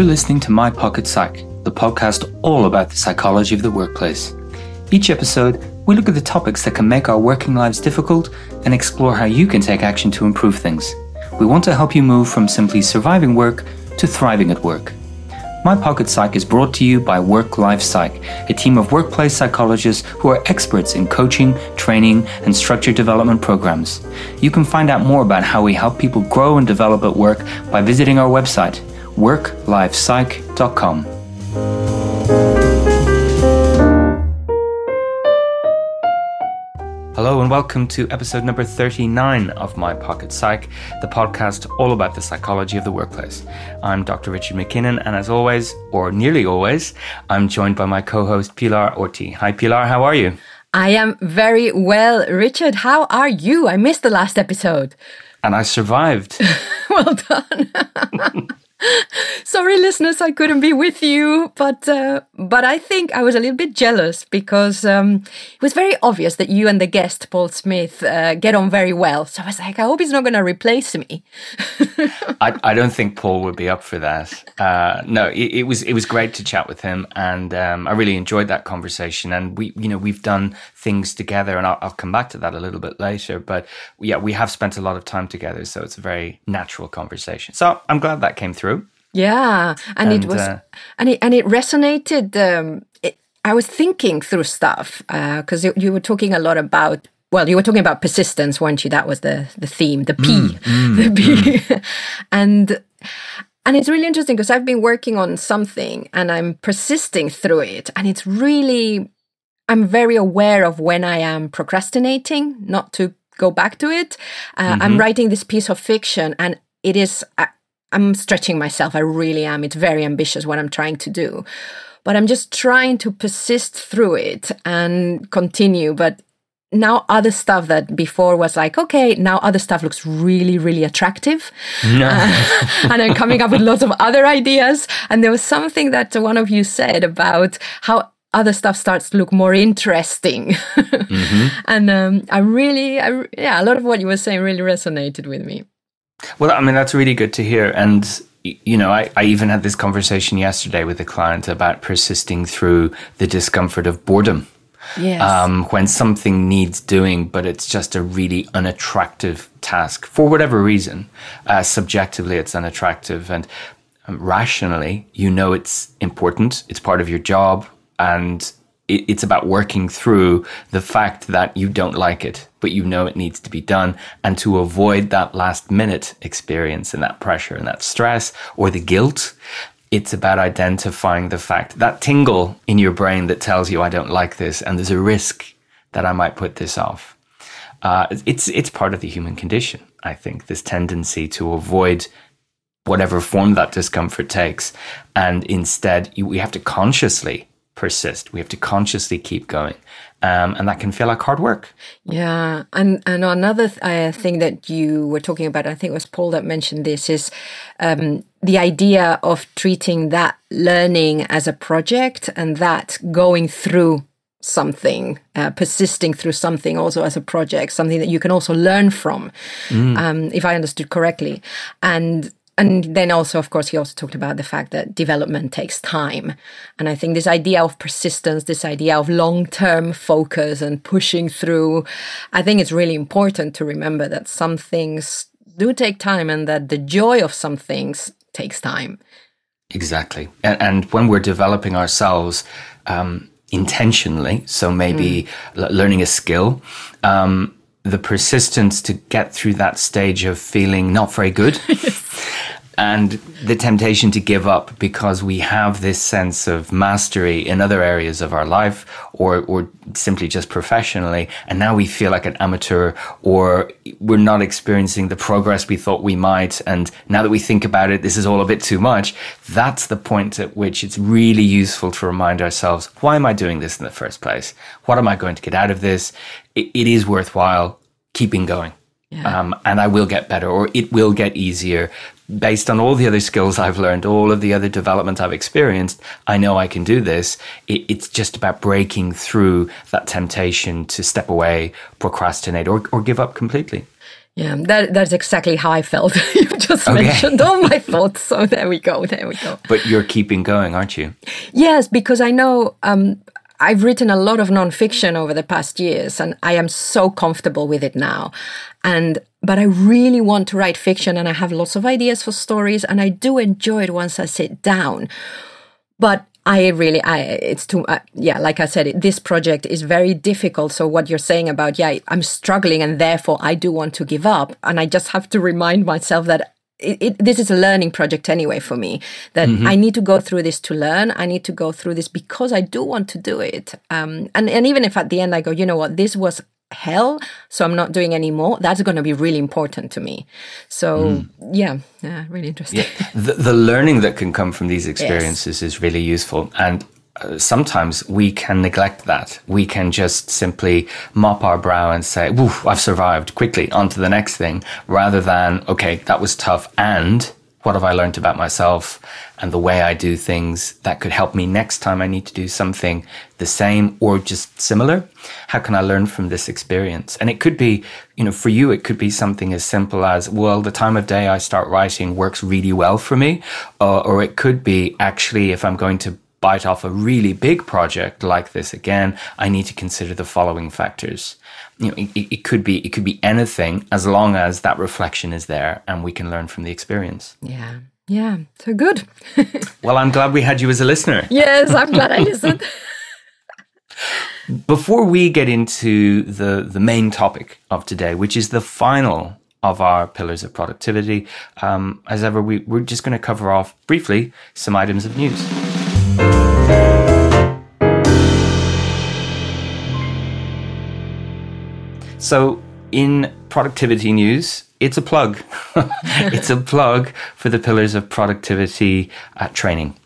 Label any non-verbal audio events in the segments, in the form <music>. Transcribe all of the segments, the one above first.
You're listening to My Pocket Psych, the podcast all about the psychology of the workplace. Each episode, we look at the topics that can make our working lives difficult and explore how you can take action to improve things. We want to help you move from simply surviving work to thriving at work. My Pocket Psych is brought to you by Work Life Psych, a team of workplace psychologists who are experts in coaching, training, and structured development programs. You can find out more about how we help people grow and develop at work by visiting our website, worklifepsych.com. Hello and welcome to episode number 39 of My Pocket Psych, the podcast all about the psychology of the workplace. I'm Dr. Richard MacKinnon, and as always, or nearly always, I'm joined by my co host Pilar Orti. Hi, Pilar, how are you? I am very well. Richard, how are you? I missed the last episode. And I survived. <laughs> well done. <laughs> <laughs> Sorry, listeners, I couldn't be with you, but uh, but I think I was a little bit jealous because um, it was very obvious that you and the guest Paul Smith uh, get on very well. So I was like, I hope he's not going to replace me. <laughs> I, I, don't think Paul would be up for that. Uh, no, it, it, was it was great to chat with him, and um, I really enjoyed that conversation. And we, you know, we've done things together, and I'll, I'll come back to that a little bit later. But yeah, we have spent a lot of time together, so it's a very natural conversation. So I'm glad that came through. Yeah, and, and it was, uh, and it and it resonated. Um, it, I was thinking through stuff because uh, you were talking a lot about. Well, you were talking about persistence, weren't you? That was the the theme, the P, mm, <laughs> mm, the P, mm. <laughs> and and it's really interesting because I've been working on something and I'm persisting through it, and it's really I'm very aware of when I am procrastinating, not to go back to it. Uh, mm-hmm. I'm writing this piece of fiction, and it is. Uh, I'm stretching myself. I really am. It's very ambitious what I'm trying to do. But I'm just trying to persist through it and continue. But now other stuff that before was like okay now other stuff looks really really attractive no. uh, <laughs> and i'm coming up with lots of other ideas and there was something that one of you said about how other stuff starts to look more interesting mm-hmm. <laughs> and um, i really I, yeah a lot of what you were saying really resonated with me well, I mean, that's really good to hear. And, you know, I, I even had this conversation yesterday with a client about persisting through the discomfort of boredom. Yes. Um, when something needs doing, but it's just a really unattractive task for whatever reason. Uh, subjectively, it's unattractive. And um, rationally, you know it's important, it's part of your job, and it's about working through the fact that you don't like it, but you know it needs to be done. And to avoid that last minute experience and that pressure and that stress or the guilt, it's about identifying the fact that tingle in your brain that tells you, I don't like this, and there's a risk that I might put this off. Uh, it's, it's part of the human condition, I think, this tendency to avoid whatever form that discomfort takes. And instead, you, we have to consciously persist. We have to consciously keep going. Um, and that can feel like hard work. Yeah, and and another th- uh, thing that you were talking about, I think it was Paul that mentioned this, is um, the idea of treating that learning as a project and that going through something, uh, persisting through something also as a project, something that you can also learn from, mm. um, if I understood correctly, and and then also of course he also talked about the fact that development takes time. And i think this idea of persistence this idea of long-term focus and pushing through i think it's really important to remember that some things do take time and that the joy of some things takes time. Exactly. And, and when we're developing ourselves um, intentionally so maybe mm. l- learning a skill um, the persistence to get through that stage of feeling not very good <laughs> and the temptation to give up because we have this sense of mastery in other areas of our life or, or simply just professionally. And now we feel like an amateur or we're not experiencing the progress we thought we might. And now that we think about it, this is all a bit too much. That's the point at which it's really useful to remind ourselves, why am I doing this in the first place? What am I going to get out of this? it, it is worthwhile keeping going. Yeah. Um, and I will get better or it will get easier based on all the other skills I've learned, all of the other development I've experienced. I know I can do this. It, it's just about breaking through that temptation to step away, procrastinate, or, or give up completely. Yeah, that, that's exactly how I felt. <laughs> You've just okay. mentioned all my thoughts. So there we go. There we go. But you're keeping going, aren't you? Yes, because I know um, I've written a lot of nonfiction over the past years, and I am so comfortable with it now. And but I really want to write fiction, and I have lots of ideas for stories, and I do enjoy it once I sit down. But I really, I it's too, uh, yeah. Like I said, this project is very difficult. So what you're saying about, yeah, I'm struggling, and therefore I do want to give up, and I just have to remind myself that it, it, this is a learning project anyway for me that mm-hmm. i need to go through this to learn i need to go through this because i do want to do it um, and, and even if at the end i go you know what this was hell so i'm not doing anymore that's going to be really important to me so mm. yeah yeah really interesting yeah. The, the learning that can come from these <laughs> experiences yes. is really useful and sometimes we can neglect that. We can just simply mop our brow and say, I've survived quickly, on to the next thing, rather than, okay, that was tough. And what have I learned about myself and the way I do things that could help me next time I need to do something the same or just similar? How can I learn from this experience? And it could be, you know, for you, it could be something as simple as, well, the time of day I start writing works really well for me. Uh, or it could be actually, if I'm going to bite off a really big project like this again, I need to consider the following factors. You know, it, it, could be it could be anything as long as that reflection is there and we can learn from the experience. Yeah. Yeah. So good. <laughs> well, I'm glad we had you as a listener. Yes, I'm glad I <laughs> listened. Before we get into the the main topic of today, which is the final of our pillars of productivity, um, as ever, we, we're just going to cover off briefly some items of news. So, in productivity news, it's a plug. <laughs> it's a plug for the pillars of productivity uh, training.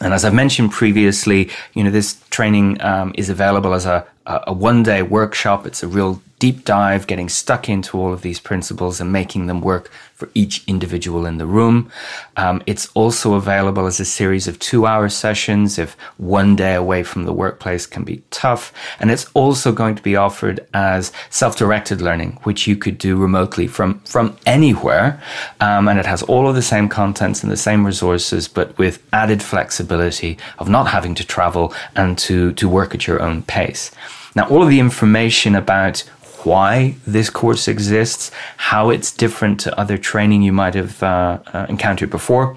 And as I've mentioned previously, you know, this training um, is available as a, a one day workshop. It's a real deep dive, getting stuck into all of these principles and making them work for each individual in the room. Um, it's also available as a series of two hour sessions if one day away from the workplace can be tough. And it's also going to be offered as self directed learning, which you could do remotely from, from anywhere. Um, and it has all of the same contents and the same resources, but with added flexibility of not having to travel and to, to work at your own pace. Now, all of the information about why this course exists, how it's different to other training you might have uh, uh, encountered before,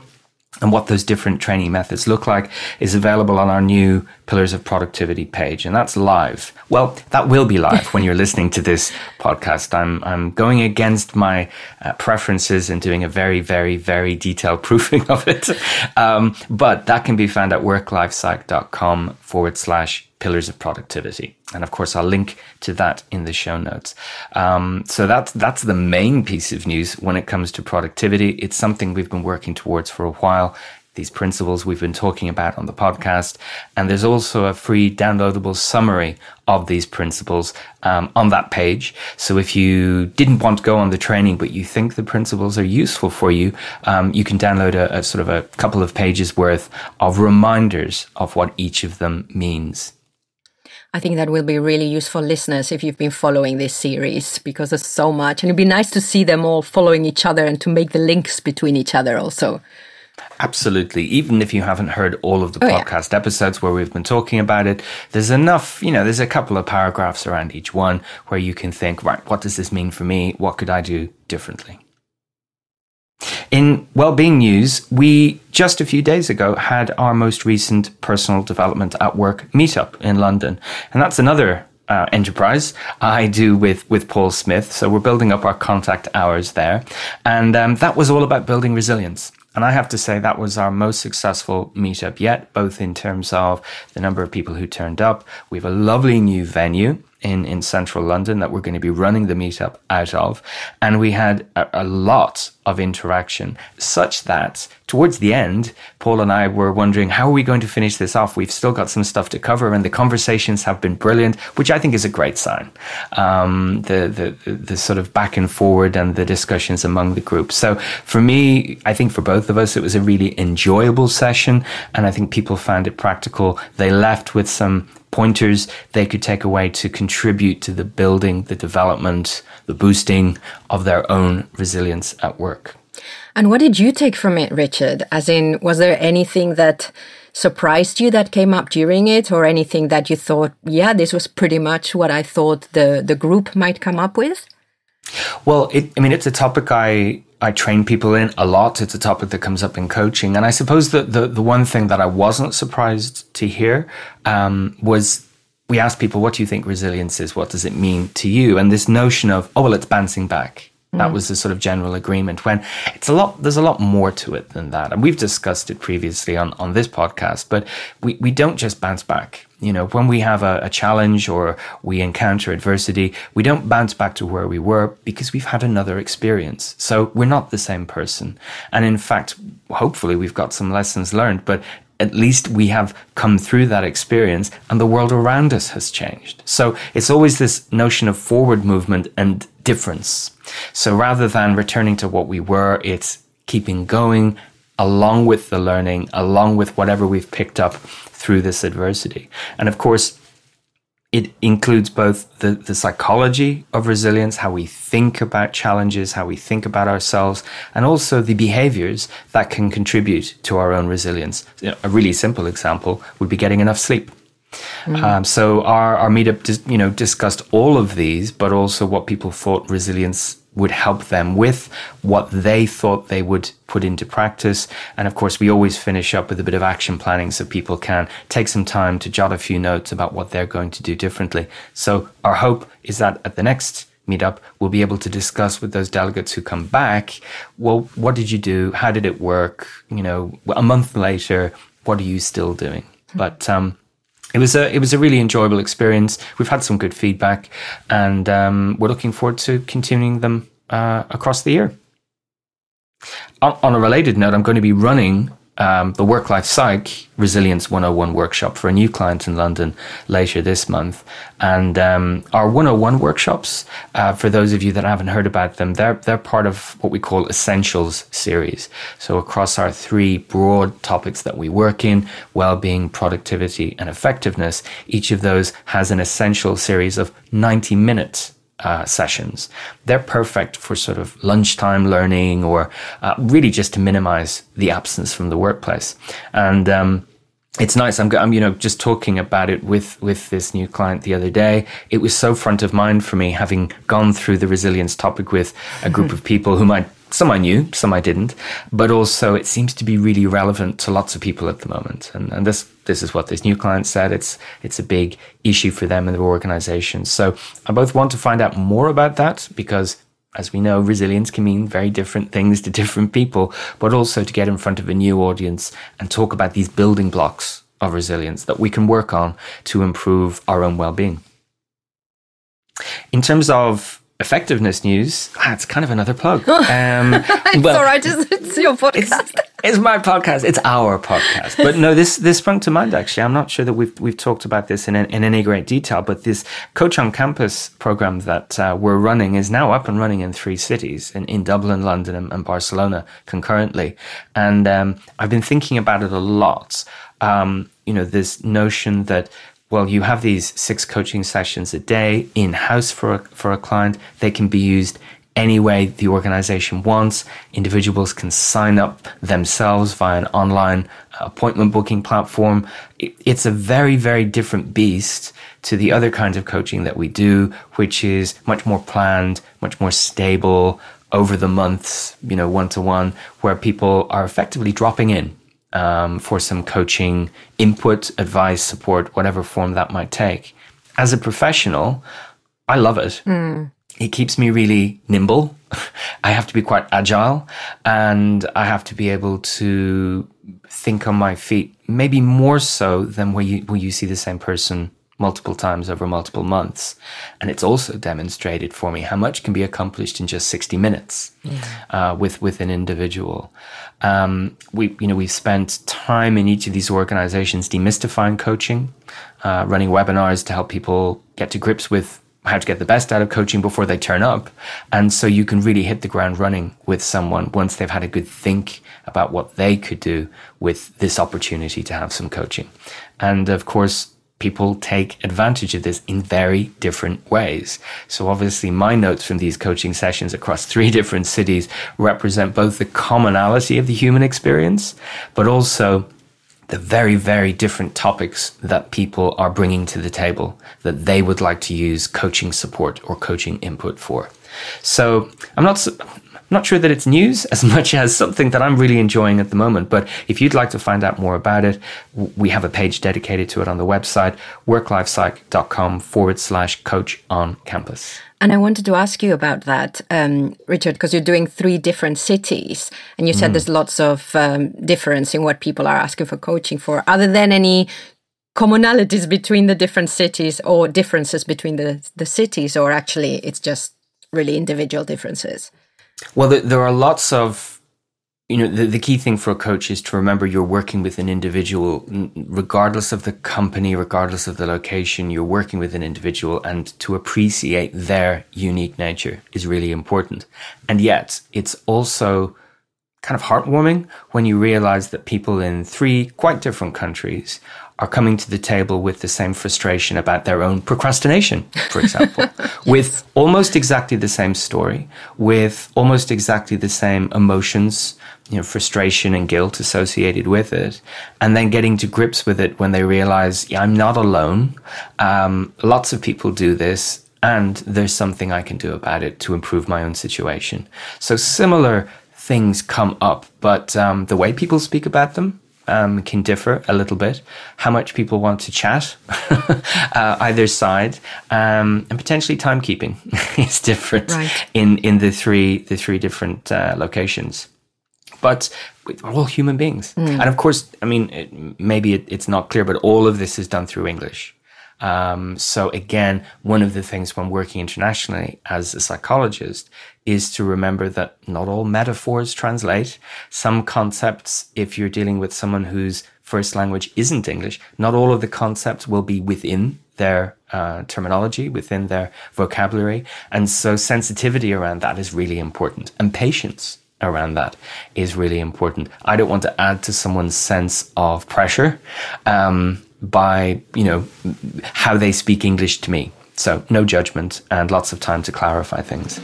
and what those different training methods look like is available on our new Pillars of Productivity page, and that's live. Well, that will be live when you're listening to this podcast. I'm I'm going against my uh, preferences and doing a very, very, very detailed <laughs> proofing of it, um, but that can be found at worklifepsych.com forward slash pillars of productivity. And of course, I'll link to that in the show notes. Um, so that's that's the main piece of news when it comes to productivity. It's something we've been working towards for a while. These principles we've been talking about on the podcast, and there's also a free downloadable summary of these principles um, on that page. So if you didn't want to go on the training, but you think the principles are useful for you, um, you can download a, a sort of a couple of pages worth of reminders of what each of them means. I think that will be really useful listeners if you've been following this series because there's so much. And it'd be nice to see them all following each other and to make the links between each other also. Absolutely. Even if you haven't heard all of the oh, podcast yeah. episodes where we've been talking about it, there's enough, you know, there's a couple of paragraphs around each one where you can think, right, what does this mean for me? What could I do differently? In well-being news, we just a few days ago had our most recent personal development at work meetup in London, and that's another uh, enterprise I do with with Paul Smith. So we're building up our contact hours there, and um, that was all about building resilience. And I have to say that was our most successful meetup yet, both in terms of the number of people who turned up. We have a lovely new venue in, in central London that we're going to be running the meetup out of. And we had a, a, lot of interaction, such that towards the end, Paul and I were wondering, how are we going to finish this off? We've still got some stuff to cover, and the conversations have been brilliant, which I think is a great sign. Um, the, the, the sort of back and forward and the discussions among the group. So for me, I think for both of us, it was a really enjoyable session, and I think people found it practical. They left with some pointers they could take away to contribute to the building, the development, the boosting of their own resilience at work. And what did you take from it, Richard? As in, was there anything that surprised you that came up during it, or anything that you thought, yeah, this was pretty much what I thought the, the group might come up with? Well, it, I mean, it's a topic I I train people in a lot. It's a topic that comes up in coaching, and I suppose that the the one thing that I wasn't surprised to hear um, was we asked people, "What do you think resilience is? What does it mean to you?" And this notion of, "Oh, well, it's bouncing back." That mm. was the sort of general agreement. When it's a lot, there's a lot more to it than that, and we've discussed it previously on on this podcast. But we we don't just bounce back. You know, when we have a, a challenge or we encounter adversity, we don't bounce back to where we were because we've had another experience. So we're not the same person, and in fact, hopefully, we've got some lessons learned. But at least we have come through that experience and the world around us has changed. So it's always this notion of forward movement and difference. So rather than returning to what we were, it's keeping going along with the learning, along with whatever we've picked up through this adversity. And of course, it includes both the, the psychology of resilience, how we think about challenges, how we think about ourselves, and also the behaviors that can contribute to our own resilience. You know, a really simple example would be getting enough sleep. Mm. Um, so our, our meetup, dis, you know, discussed all of these, but also what people thought resilience would help them with, what they thought they would put into practice. And of course, we always finish up with a bit of action planning so people can take some time to jot a few notes about what they're going to do differently. So our hope is that at the next meetup, we'll be able to discuss with those delegates who come back, well, what did you do? How did it work? You know, a month later, what are you still doing? But, um, it was a it was a really enjoyable experience. We've had some good feedback, and um, we're looking forward to continuing them uh, across the year. On, on, a related note, I'm going to be running um, the Work Life Psych Resilience 101 workshop for a new client in London later this month. And um, our 101 workshops, uh, for those of you that haven't heard about them, they're, they're part of what we call Essentials series. So, across our three broad topics that we work in well being, productivity, and effectiveness each of those has an essential series of 90 minutes uh, sessions. They're perfect for sort of lunchtime learning or uh, really just to minimize the absence from the workplace. And um, it's nice. I'm, I'm, you know, just talking about it with with this new client the other day. It was so front of mind for me, having gone through the resilience topic with a group <laughs> of people whom I some I knew, some I didn't, but also it seems to be really relevant to lots of people at the moment. And, and this this is what this new client said. It's it's a big issue for them and their organization. So I both want to find out more about that because as we know, resilience can mean very different things to <laughs> different people, but also to get in front of a new audience and talk about these building blocks of resilience that we can work on to improve our own well-being. In terms of effectiveness news. Ah, it's kind of another plug. <laughs> Um, <laughs> it's well, all right. It's, it's your podcast. It's, it's, my podcast. It's our podcast. But no, this this sprung to mind actually. I'm not sure that we've we've talked about this in in any great detail, but this Coach on Campus program that uh, we're running is now up and running in three cities in, in Dublin, London, and, and Barcelona concurrently. And um, I've been thinking about it a lot. Um, you know, this notion that well, you have these six coaching sessions a day in house for a, for a client. They can be used any way the organization wants. Individuals can sign up themselves via an online appointment booking platform. It's a very, very different beast to the other kinds of coaching that we do, which is much more planned, much more stable over the months, you know, one to one, where people are effectively dropping in um, for some coaching input, advice, support, whatever form that might take. As a professional, I love it. Mm. It keeps me really nimble. <laughs> I have to be quite agile and I have to be able to think on my feet, maybe more so than when you, when you see the same person multiple times over multiple months. And it's also demonstrated for me how much can be accomplished in just 60 minutes yeah. uh, with, with an individual. Um, we, you know, we've spent time in each of these organizations demystifying coaching, uh, running webinars to help people get to grips with how to get the best out of coaching before they turn up. And so you can really hit the ground running with someone once they've had a good think about what they could do with this opportunity to have some coaching. And of course, people take advantage of this in very different ways. So obviously my notes from these coaching sessions across three <laughs> different cities represent both the commonality of the human experience, but also the very, very different topics that people are bringing to the table that they would like to use coaching support or coaching input for. So I'm not I'm not sure that it's news as <laughs> much as something that I'm really enjoying at the moment. But if you'd like to find out more about it, we have a page dedicated to it on the website, worklifepsych.com forward slash coach on campus. And I wanted to ask you about that, um, Richard, because you're doing three different cities, and you said mm. there's lots of um, difference in what people are asking for coaching for. Other than any commonalities between the different cities, or differences between the the cities, or actually it's just really individual differences? Well, there are lots of, you know, the, the key thing for a coach is to remember you're working with an individual, regardless of the company, regardless of the location, you're working with an individual, and to appreciate their unique nature is really important. And yet, it's also kind of heartwarming when you realize that people in three quite different countries are coming to the table with the same frustration about their own procrastination, for example, yes. <laughs> with almost exactly the same story, with almost exactly the same emotions, you know, frustration and guilt associated with it, and then getting to grips with it when they realize, yeah, I'm not alone. Um, lots of people do this. And there's something I can do about it to improve my own situation. So similar things come up, but um, the way people speak about them um, can differ a little bit. How much people want to chat, <laughs> uh, either side, um, and potentially timekeeping <laughs> is different right. in in the three the three different uh, locations. But we're all human beings, mm. and of course, I mean, it, maybe it, it's not clear, but all of this is done through English. Um, so again, one of the things when working internationally as a psychologist is to remember that not all metaphors translate. Some concepts, if you're dealing with someone whose first language isn't English, not all of the concepts will be within their uh, terminology, within their vocabulary. And so sensitivity around that is really important and patience around that is really important. I don't want to add to someone's sense of pressure. Um, by, you know, how they speak English to me. So no judgment and lots of time to clarify things.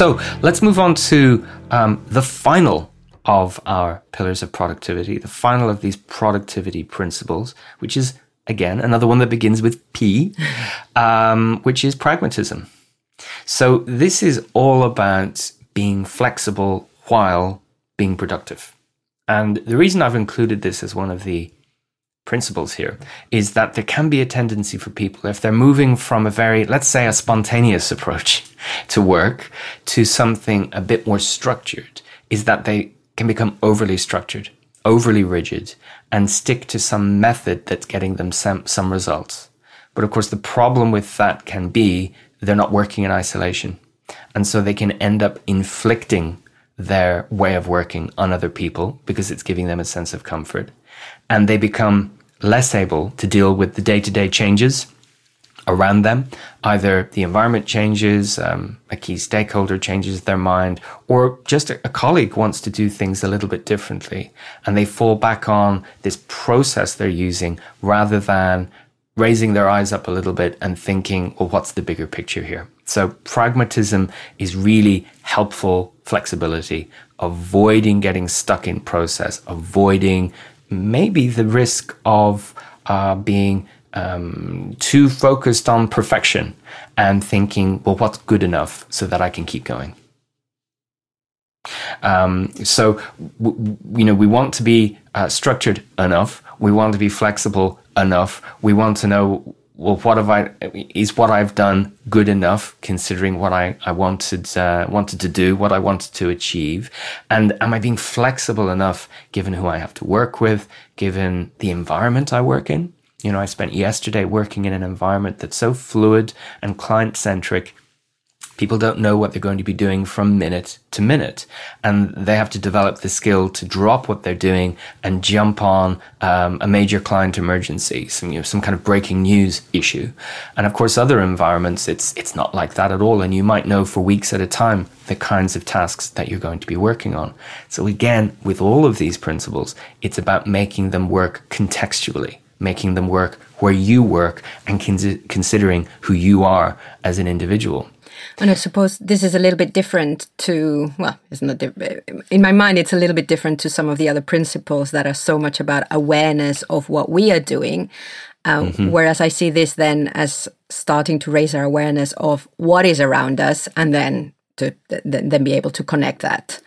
So let's move on to um, the final of our pillars of productivity, the final of these productivity principles, which is again another one that begins with P, <laughs> um, which is pragmatism. So this is all about being flexible while being productive. And the reason I've included this as one of the principles here is that there can be a tendency for people if they're moving from a very, let's say, a spontaneous approach to work to something a bit more structured, is that they can become overly structured, overly rigid, and stick to some method that's getting them some, some results. But of course, the problem with that can be they're not working in isolation. And so they can end up inflicting their way of working on other people because it's giving them a sense of comfort. And they become less able to deal with the day to day changes around them. Either the environment changes, um, a key stakeholder changes their mind, or just a, a, colleague wants to do things a little bit differently. And they fall back on this process they're using rather than raising their eyes up a little bit and thinking, well, what's the bigger picture here? So pragmatism is really helpful flexibility, avoiding getting stuck in process, avoiding maybe the risk of uh, being um, too focused on perfection and thinking, well, what's good enough so that I can keep going? Um, so, w- you know, we want to be uh, structured enough. We want to be flexible enough. We want to know well, what have I? Is what I've done good enough, considering what I I wanted uh, wanted to do, what I wanted to achieve, and am I being flexible enough, given who I have to work with, given the environment I work in? You know, I spent yesterday working in an environment that's so fluid and client centric People don't know what they're going to be doing from minute to minute. And they have to develop the skill to drop what they're doing and jump on um, a major client emergency, some, you know, some kind of breaking news issue. And of course, other environments, it's, it's not like that at all. And you might know for weeks at a time the kinds of tasks that you're going to be working on. So again, with all of these principles, it's about making them work contextually making them work where you work and con- considering who you are as an individual. And I suppose this is a little bit different to, well, it's not, in my mind, it's a little bit different to some of the other principles that are so much about awareness of what we are doing. Uh, mm-hmm. Whereas I see this then as starting to raise our awareness of what is around us and then to th- then be able to connect that.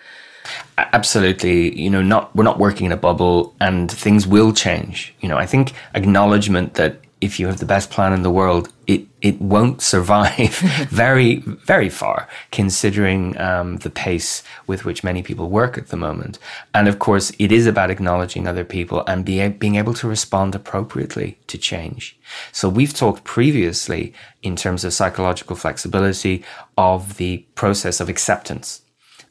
Absolutely, you know, not we're not working in a bubble, and things will change. You know, I think acknowledgement that if you have the best plan in the world, it it won't survive <laughs> very very far, considering um, the pace with which many people work at the moment. And of course, it is about acknowledging other people and be, being able to respond appropriately to change. So we've talked previously in terms of psychological flexibility of the process of acceptance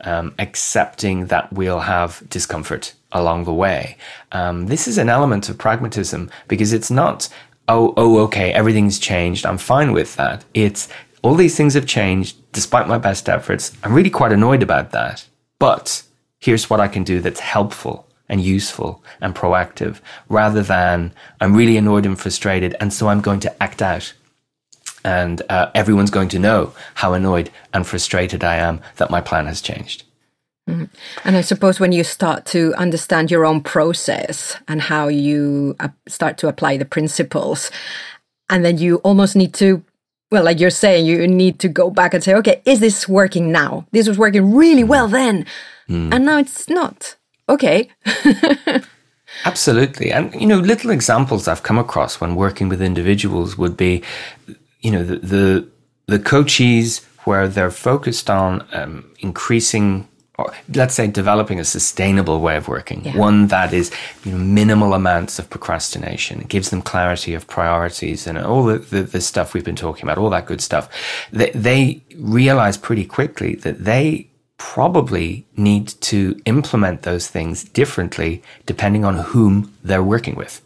um, accepting that we'll have discomfort along the way. Um, this is an element of pragmatism because it's not, oh, oh, okay, everything's changed. I'm fine with that. It's all these things have changed despite my best efforts. I'm really quite annoyed about that. But here's what I can do that's helpful and useful and proactive rather than I'm really annoyed and frustrated. And so I'm going to act out and uh, everyone's going to know how annoyed and frustrated I am that my plan has changed. Mm-hmm. And I suppose when you start to understand your own process and how you uh, start to apply the principles, and then you almost need to, well, like you're saying, you need to go back and say, okay, is this working now? This was working really well then, mm. and now it's not. Okay. <laughs> Absolutely. And, you know, little examples I've come across when working with individuals would be you know the the, the coaches where they're focused on um, increasing or let's say developing a sustainable way of working. Yeah. one that is you know, minimal amounts of procrastination. It gives them clarity of priorities and all the, the, the stuff we've been talking about all that good stuff. They, they realize pretty quickly that they probably need to implement those things differently depending on whom they're working with.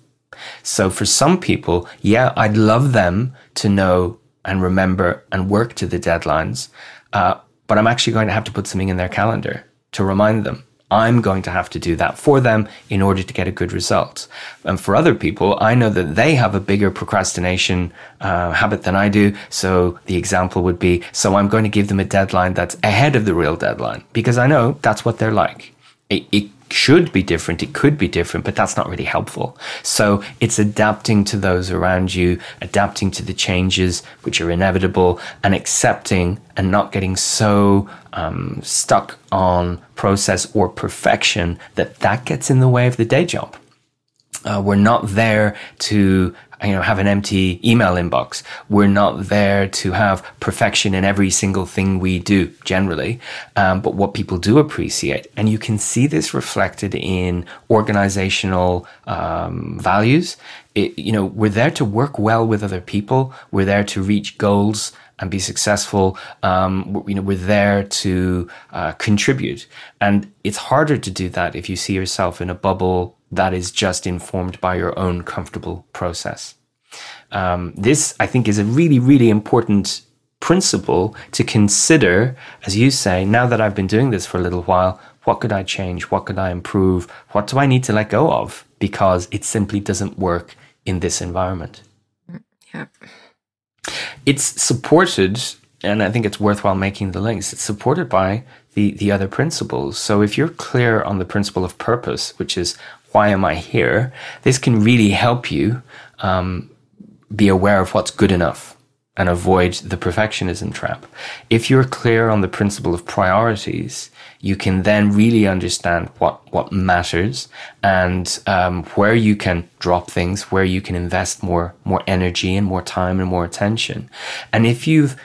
So for some people, yeah, I'd love them to know and remember and work to the deadlines, uh, but I'm actually going to have to put something in their calendar to remind them. I'm going to have to do that for them in order to get a good result. And for other people, I know that they have a bigger procrastination uh, habit than I do. So the example would be, so I'm going to give them a deadline that's ahead of the real deadline because I know that's what they're like. It, it should be different, it could be different, but that's not really helpful. So it's adapting to those around you, adapting to the changes which are inevitable, and accepting and not getting so um, stuck on process or perfection that that gets in the way of the day job. Uh, we're not there to you know, have an empty email inbox. We're not there to have perfection in every single thing we do generally. Um, but what people do appreciate, and you can see this reflected in organizational um, values. It, you know, we're there to work well with other people. We're there to reach goals and be successful. Um, you know, we're there to uh, contribute, and it's harder to do that if you see yourself in a bubble that is just informed by your own comfortable process. Um, this, I think, is a really, really important principle to consider, as you say, now that I've been doing this for a little while, what could I change? What could I improve? What do I need to let go of? Because it simply doesn't work in this environment. Yeah. It's supported, and I think it's worthwhile making the links, it's supported by the, the other principles. So if you're clear on the principle of purpose, which is why am I here? This can really help you um, be aware of what's good enough and avoid the perfectionism trap. If you're clear on the principle of priorities, you can then really understand what, what matters and um, where you can drop things, where you can invest more, more energy and more time and more attention. And if you've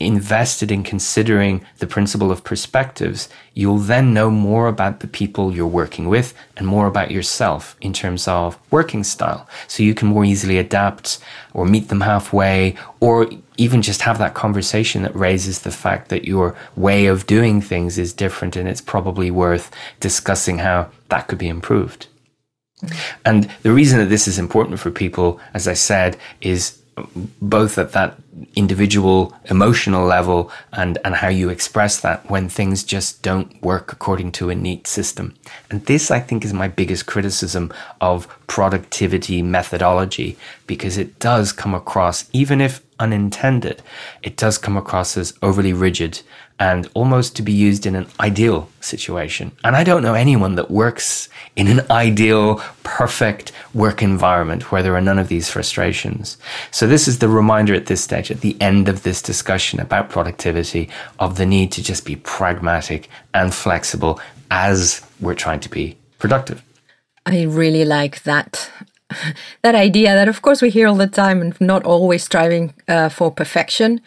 invested in considering the principle of perspectives, you'll then know more about the people you're working with and more about yourself in terms of working style. So you can more easily adapt or meet them halfway or even just have that conversation that raises the fact that your way of doing things is different and it's probably worth discussing how that could be improved. And the reason that this is important for people, as I said, is both at that individual emotional level and, and how you express that when things just don't work according to a neat system. And this, I think, is my biggest criticism of productivity methodology because it does come across, even if unintended, it does come across as overly rigid and almost to be used in an ideal situation. And I don't know anyone that works in an ideal, perfect work environment where there are none of these frustrations. So, this is the reminder at this stage, at the end of this discussion about productivity, of the need to just be pragmatic and flexible as we're trying to be productive. I really like that <laughs> that idea that of course we hear all the time and not always striving uh, for perfection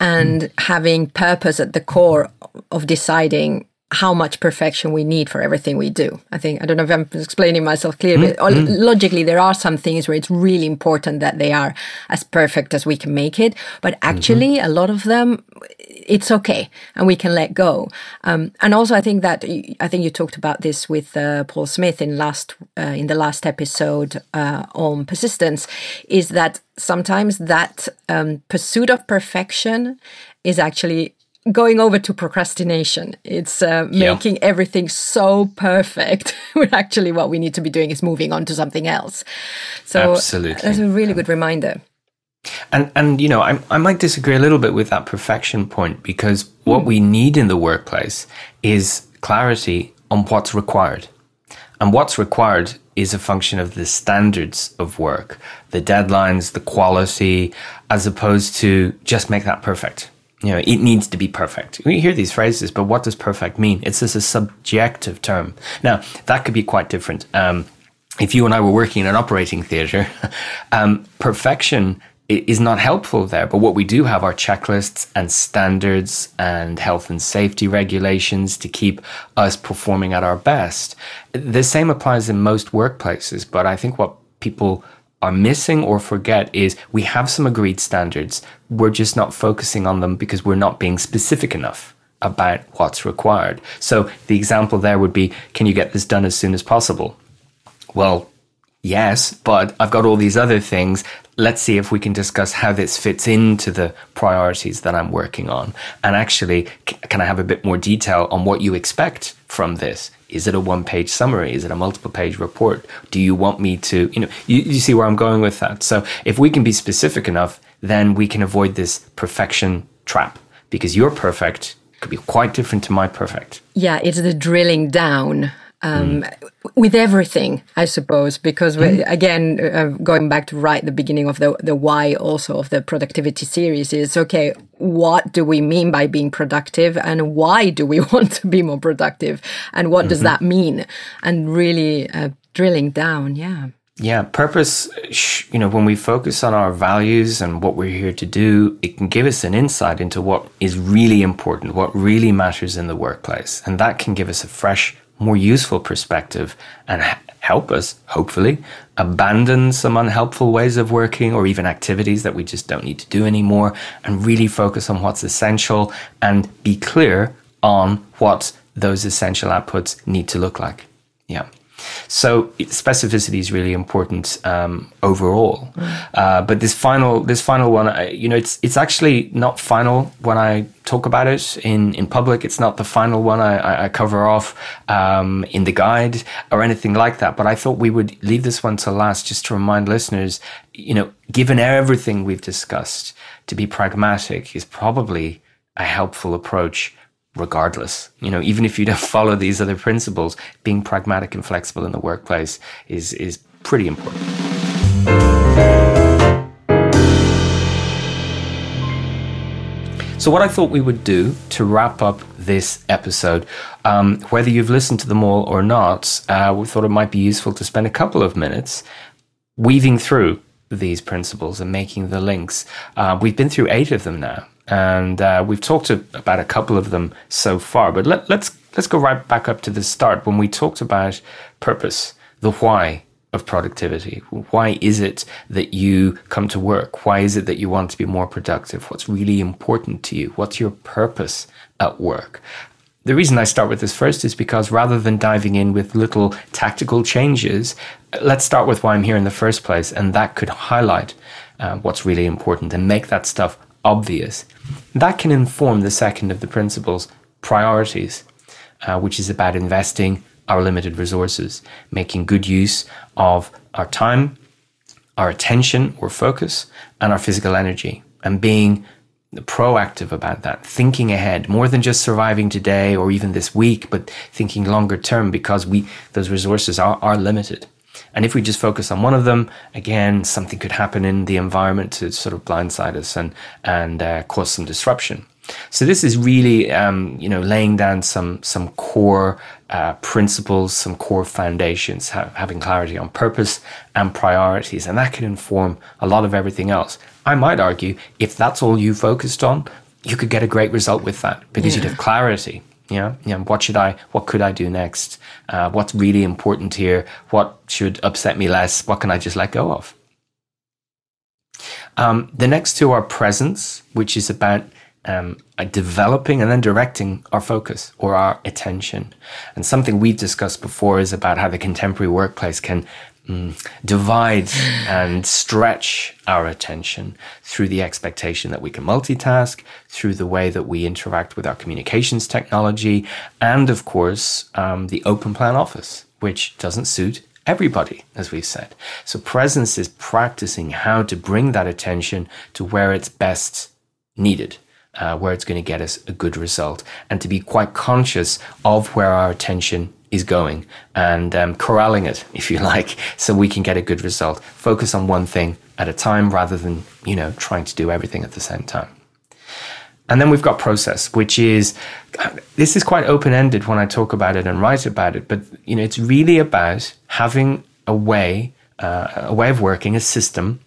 and mm. having purpose at the core of deciding how much perfection we need for everything we do. I think I don't know if I'm explaining myself clearly, mm-hmm. but mm. logically there are some things where it's really important that they are as perfect as we can make it. But actually, mm-hmm. a lot of them, it's okay, and we can let go. Um, and also, I think that I think you talked about this with uh, Paul Smith in last uh, in the last episode uh, on persistence. Is that sometimes that um, pursuit of perfection is actually going over to procrastination. It's uh, making yeah. everything so perfect <laughs> when actually what we need to be doing is moving on to something else. So Absolutely. that's a really good reminder. And and you know, I I might disagree a little bit with that perfection point because what we need in the workplace is clarity on what's required. And what's required is a function of the standards of work, the deadlines, the quality, as opposed to just make that perfect you know, it needs to be perfect. We hear these phrases, but what does perfect mean? It's just a subjective term. Now, that could be quite different. Um, if you and I were working in an operating theatre, <laughs> um, perfection is not helpful there. But what we do have are checklists and standards and health and safety regulations to keep us performing at our best. The same applies in most workplaces, but I think what people are missing or forget is we have some agreed standards. We're just not focusing on them because we're not being specific enough about what's required. So the example there would be can you get this done as soon as possible? Well, yes, but I've got all these other things. Let's see if we can discuss how this fits into the priorities that I'm working on. And actually, can I have a bit more detail on what you expect from this? Is it a one page summary? Is it a multiple page report? Do you want me to, you know, you, you see where I'm going with that? So if we can be specific enough, then we can avoid this perfection trap because your perfect could be quite different to my perfect. Yeah, it's the drilling down um, mm. with everything, I suppose, because mm. again, uh, going back to right the beginning of the the why also of the productivity series is okay. What do we mean by being productive, and why do we <laughs> want to be more productive, and what mm-hmm. does that mean? And really uh, drilling down, yeah. Yeah, purpose, you know, when we focus on our values and what we're here to do, it can give us an insight into what is really important, what really matters in the workplace. And that can give us a fresh more useful perspective and help us, hopefully, abandon some unhelpful ways of working or even activities that we just don't need to do anymore and really focus on what's essential and be clear on what those essential outputs need to look like. Yeah. So specificity is really important um, overall. Mm. Uh, but this final, this final one, I, you know, it's it's actually not final when I talk about it in in public. It's not the final one I, I cover off um, in the guide or anything like that. But I thought we would leave this one to last, just to remind listeners, you know, given everything we've discussed, to be pragmatic is probably a helpful approach regardless. You know, even if you don't <laughs> follow these other principles, being pragmatic and flexible in the workplace is is pretty important. So, what I thought we would do to wrap up this episode, um, whether you've listened to them all or not, uh, we thought it might be useful to spend a couple of minutes weaving through these principles and making the links. Uh, we've been through eight of them now and uh, we've talked about a couple of them so far. But let, let's let's go right back up to the start when we talked about purpose, the why, of productivity? Why is it that you come to work? Why is it that you want to be more productive? What's really important to you? What's your purpose at work? The reason I start with this first is because rather than diving in with little tactical changes, let's start with why I'm here in the first place. And that could highlight uh, what's really important and make that stuff obvious. That can inform the second of the principles, priorities, uh, which is about investing our limited resources, making good use of our time, our attention or focus, and our physical energy, and being proactive about that, thinking ahead more than just surviving today or even this week, but thinking longer term because we those resources are, are limited. And if we just focus on one of them, again, something could happen in the environment to sort of blindside us and and uh, cause some disruption. So this is really, um, you know, laying down some some core uh, principles, some core foundations, ha- having clarity on purpose and priorities, and that can inform a lot of everything else. I might argue if that's all you focused on, you could get a great result with that because yeah. you'd have clarity. Yeah, know, what should I, what could I do next? Uh, what's really important here? What should upset me less? What can I just let go of? Um, the next two are presence, which is about um, developing and then directing our focus or our attention. And something we've discussed before is about how the contemporary workplace can mm, divide and stretch our attention through the expectation that we can multitask, through the way that we interact with our communications technology, and of course, um, the open plan office, which doesn't suit everybody, as we've said. So presence is practicing how to bring that attention to where it's best needed uh, where it's going to get us a good result, and to be quite conscious of where our attention is going and um, corralling it, if you like, so we can get a good result. Focus on one thing at a time rather than, you know, trying to do everything at the same time. And then we've got process, which is this is quite open ended when I talk about it and write about it, but you know it's really about having a way, uh, a way of working, a system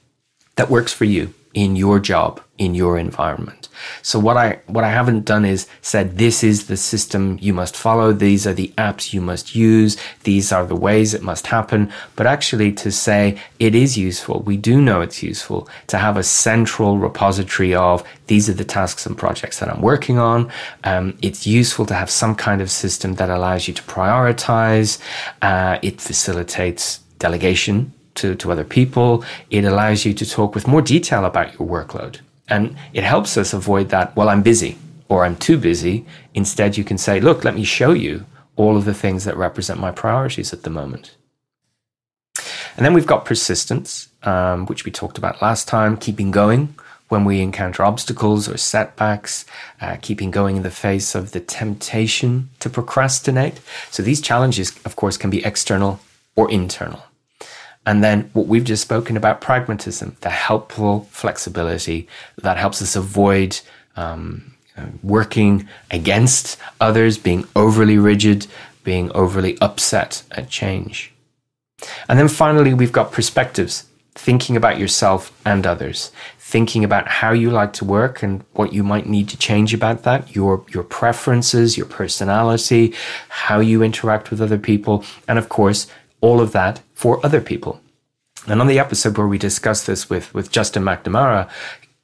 that works for you in your job, in your environment. So what I what I haven't done is said this is the system you must follow, these are the apps you must use, these are the ways it must happen, but actually to say it is useful. We do know it's useful to have a central repository of these are the tasks and projects that I'm working on. Um, it's useful to have some kind of system that allows you to prioritize. Uh, it facilitates delegation to, to other people. It allows you to talk with more detail about your workload. And it helps us avoid that, well, I'm busy or I'm too busy. Instead, you can say, look, let me show you all of the things that represent my priorities at the moment. And then we've got persistence, um, which we talked about last time, keeping going when we encounter obstacles or setbacks, uh, keeping going in the face of the temptation to procrastinate. So these challenges, of course, can be external or internal. And then what we've just spoken about pragmatism, the helpful flexibility that helps us avoid um, working against others, being overly rigid, being overly upset at change. And then finally, we've got perspectives, thinking about yourself and others, thinking about how you like to work and what you might need to change about that, your, your preferences, your personality, how you interact with other people, and of course, all of that for other people. And on the episode where we discussed this with, with Justin McNamara,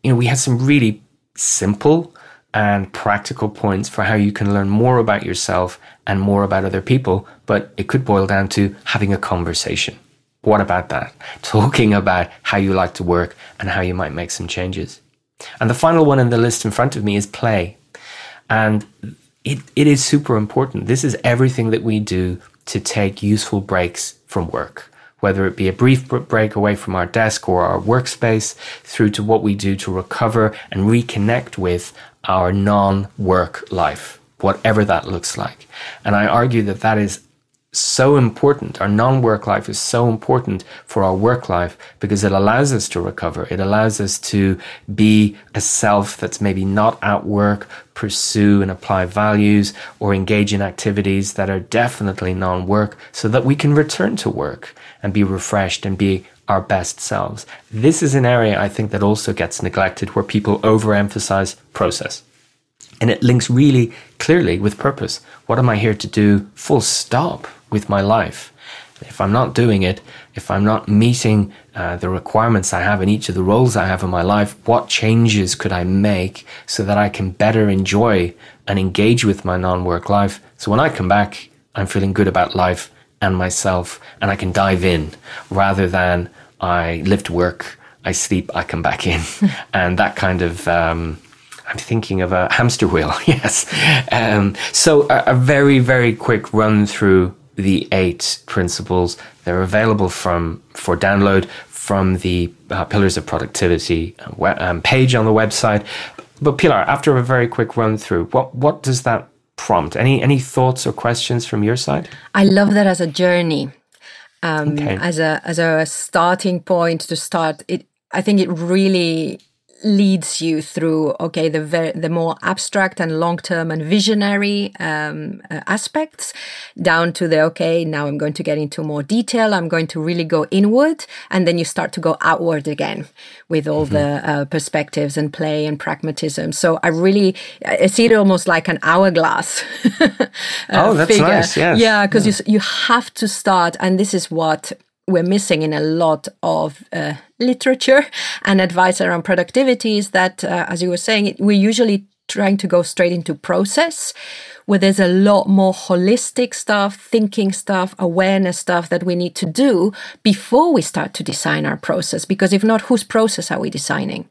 you know, we had some really simple and practical points for how you can learn more about yourself and more about other people. But it could boil down to having a conversation. What about that? <laughs> Talking about how you like to work and how you might make some changes. And the final one in the list in front of me is play. And it, it is super important. This is everything that we do to take useful breaks from work, whether it be a brief break away from our desk or our workspace, through to what we do to recover and reconnect with our non work life, whatever that looks like. And I argue that that is so important. Our non work life is so important for our work life because it allows us to recover. It allows us to be a self that's maybe not at work, pursue and apply values, or engage in activities that are definitely non work so that we can return to work and be refreshed and be our best selves. This is an area I think that also gets neglected where people overemphasize process. And it links really clearly with purpose. What am I here to do? Full stop with my life. If I'm not doing it, if I'm not meeting uh, the requirements I have in each of the roles I have in my life, what changes could I make so that I can better enjoy and engage with my non work life? So when I come back, I'm feeling good about life and myself, and I can dive in rather than I lift work, I sleep, I come back in. <laughs> and that kind of. Um, I'm thinking of a hamster wheel, <laughs> yes. Um, so, a, a very, very quick run through the eight principles. They're available from for download from the uh, Pillars of Productivity uh, um, page on the website. But Pilar, after a very quick run through, what what does that prompt? Any any thoughts or questions from your side? I love that as a journey, um, okay. as a as a starting point to start. It I think it really leads you through okay the ver- the more abstract and long term and visionary um, uh, aspects down to the okay now I'm going to get into more detail I'm going to really go inward and then you start to go outward again with all mm-hmm. the uh, perspectives and play and pragmatism so I really I see it almost like an hourglass <laughs> uh, oh that's figure. nice yes. yeah because yeah. you you have to start and this is what we're missing in a lot of uh, literature and advice around productivity is that, uh, as you were saying, we're usually trying to go straight into process where there's a lot more holistic stuff, thinking stuff, awareness stuff that we need to do before we start to design our process. Because if not, whose process are we designing?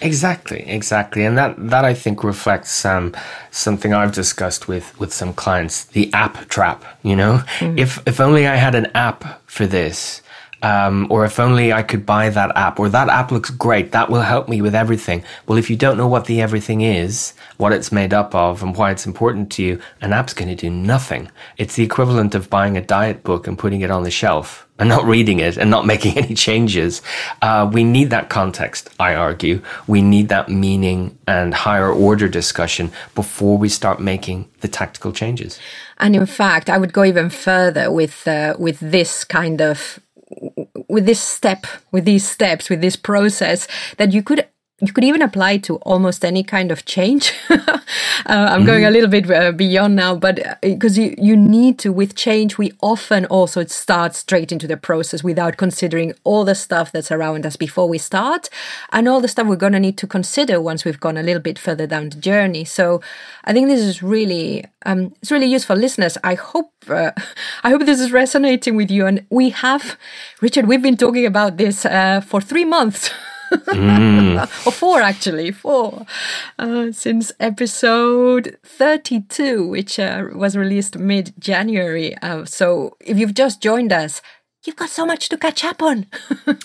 Exactly, exactly, and that that I think reflects um, something I've discussed with with some clients: the app trap. You know, mm. if if only I had an app for this, um, or if only I could buy that app, or that app looks great, that will help me with everything. Well, if you don't know what the everything is, what it's made up of, and why it's important to you, an app's going to do nothing. It's the equivalent of buying a diet book and putting it on the shelf and not reading it and not <laughs> making any changes. Uh, we need that context, I argue. We need that meaning and higher order discussion before we start making the tactical changes. And in fact, I would go even further with uh, with this kind of with this step, with these steps, with this process, that you could you could even apply to almost any kind of change. <laughs> uh, I'm mm. going a little bit uh, beyond now, but because uh, you, you need to, with change, we often also start straight into the process without considering all the stuff that's around us before we start and all the stuff we're going to need to consider once we've gone a little bit further down the journey. So I think this is really, um, it's really useful. Listeners, I hope, uh, <laughs> I hope this is resonating with you. And we have, Richard, we've been talking about this uh, for three months. <laughs> mm. <laughs> or four actually, four, uh, since episode 32, which uh, was released mid January. Uh, so if you've just joined us, you've got so much to catch up on. <laughs>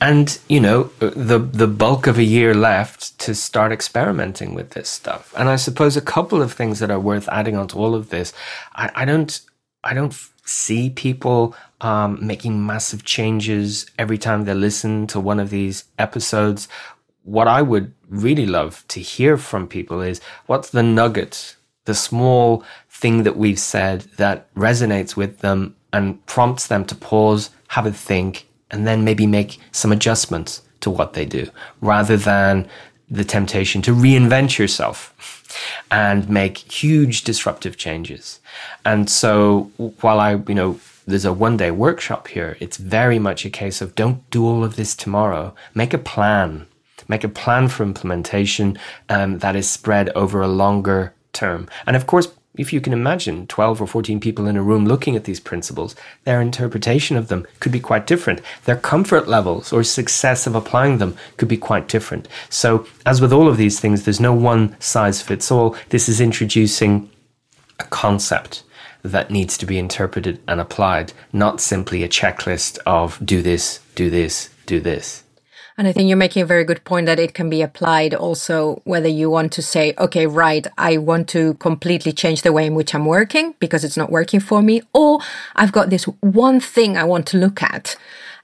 and you know the the bulk of a year left to start experimenting with this stuff. And I suppose a couple of things that are worth adding onto all of this. I, I don't I don't see people um, making massive changes every time they listen to one of these episodes. What I would really love to hear from people is what's the nugget, the small thing that we've said that resonates with them and prompts them to pause, have a think, and then maybe make some adjustments to what they do rather than the temptation to reinvent yourself and make huge disruptive changes. And so while I, you know, there's a one day workshop here, it's very much a case of don't do all of this tomorrow. Make a plan. Make a plan for implementation um, that is spread over a longer term. And of course, if you can imagine 12 or 14 people in a room looking at these principles, their interpretation of them could be quite different. Their comfort levels or success of applying them could be quite different. So, as with all of these things, there's no one size fits all. This is introducing a concept that needs to be interpreted and applied, not simply a checklist of do this, do this, do this. And I think you're making a very good point that it can be applied also whether you want to say, okay, right, I want to completely change the way in which I'm working because it's not working for me, or I've got this one thing I want to look at.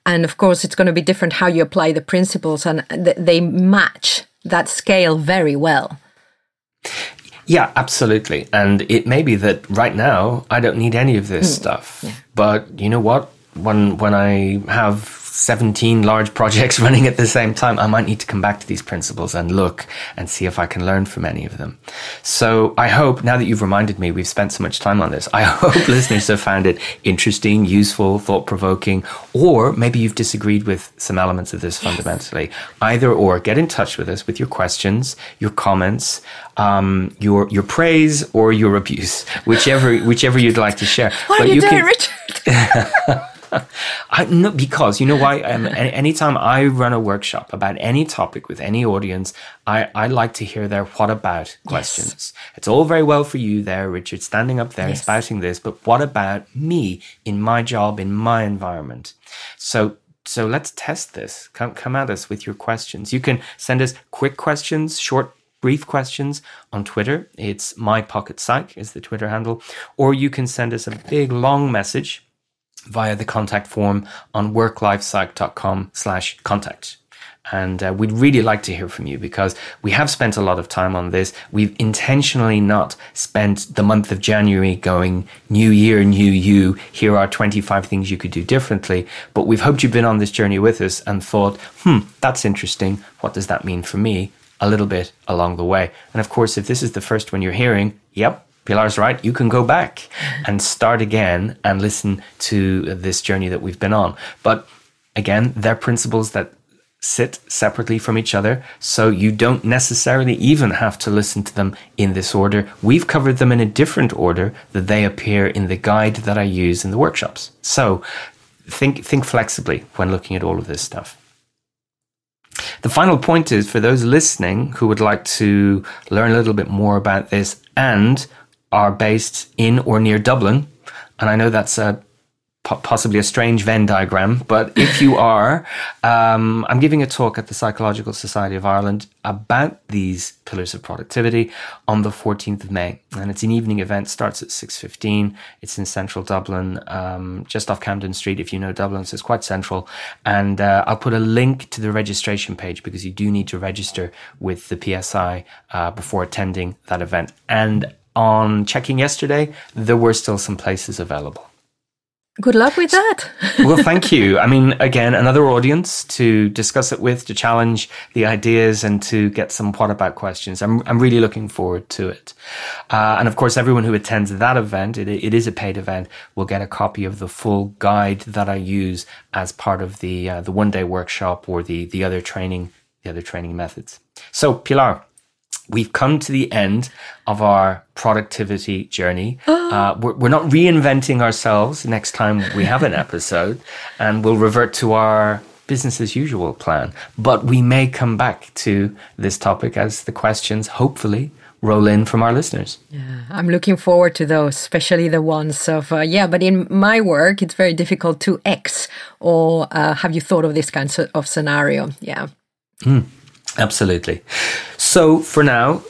And of course, it's going to be different how you apply the principles and they match that scale very well. Yeah, absolutely. And it may be that right now I don't need any of this mm. stuff. Yeah. But you know what? When when I have 17 large <laughs> projects running at the same time, I might need to come back to these principles and look and see if I can learn from any of them. So I hope now that you've reminded me, we've spent so much time on this. I <laughs> hope listeners have found it interesting, useful, thought provoking, or maybe you've disagreed with some elements of this yes. fundamentally. Either or, get in touch with us with your questions, your comments, um, your your praise or your abuse, whichever whichever you'd like to share. What but are you, you doing, can, Richard? <laughs> <laughs> I, no, because you know why? Um, anytime I run a workshop about any topic with any audience, I, I like to hear their what about questions. Yes. It's all very well for you there, Richard, standing up there yes. spouting this, but what about me in my job, in my environment? So so let's test this. Come come at us with your questions. You can send us quick questions, short brief questions on Twitter. It's my pocket psych is the Twitter handle, or you can send us a big long message via the contact form on worklifepsych.com slash contact. And uh, we'd really like to hear from you because we have spent a lot of time on this. We've intentionally not spent the month of January going new year, new you. Here are 25 things you could do differently. But we've hoped you've been on this journey with us and thought, hmm, that's interesting. What does that mean for me? A little bit along the way. And of course, if this is the first one you're hearing, yep, Pilar's right. You can go back and start again and listen to this journey that we've been on. But again, they're principles that sit separately from each other. So you don't necessarily even have to listen to them in this order. We've covered them in a different order that they appear in the guide that I use in the workshops. So think, think flexibly when looking at all of this stuff. The final point is for those listening who would like to learn a little bit more about this and are based in or near Dublin. And I know that's a possibly a strange Venn diagram, but if you <laughs> are, um, I'm giving a talk at the Psychological Society of Ireland about these pillars of productivity on the 14th of May, and it's an evening event. Starts at 6:15. It's in central Dublin, um, just off Camden Street. If you know Dublin, so it's quite central. And uh, I'll put a link to the registration page because you do need to register with the PSI uh, before attending that event. And on checking yesterday, there were still some places available. Good luck with that. <laughs> well, thank you. I mean, again, another audience to discuss it with, to challenge the ideas and to get some what about questions. I'm, I'm really looking forward to it. Uh, and of course, everyone who attends that event, it, it is a paid event, will get a copy of the full guide that I use as part of the, uh, the one day workshop or the, the other training, the other training methods. So, Pilar, we've come to the end of our productivity journey. <gasps> Uh, we're, we're, not reinventing ourselves next time we have an episode, and we'll revert to our business as usual plan. But we may come back to this topic as the questions, hopefully, roll in from our listeners. Yeah, I'm looking forward to those, especially the ones of, uh, yeah, but in my work, it's very difficult to X, or uh, have you thought of this kind of scenario? Yeah. Mm. Absolutely. So for now,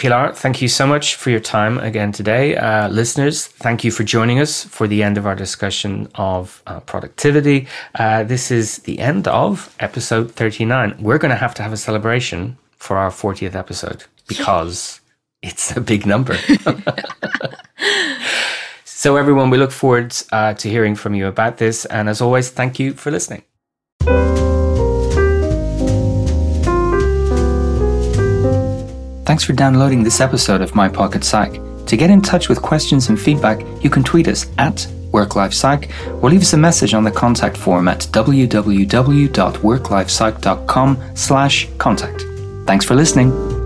Pilar, thank you so much for your time again today. Uh, listeners, thank you for joining us for the end of our discussion of uh, productivity. Uh, this is the end of episode 39. We're going to have to have a celebration for our 40th episode <laughs> because it's a big number. <laughs> so, everyone, we look forward uh, to hearing from you about this. And as always, thank you for listening. Thanks for downloading this episode of My Pocket Psych. To get in touch with questions and feedback, you can tweet us at WorkLifePsych or leave us a message on the contact form at www.worklifepsych.com slash contact. Thanks for listening.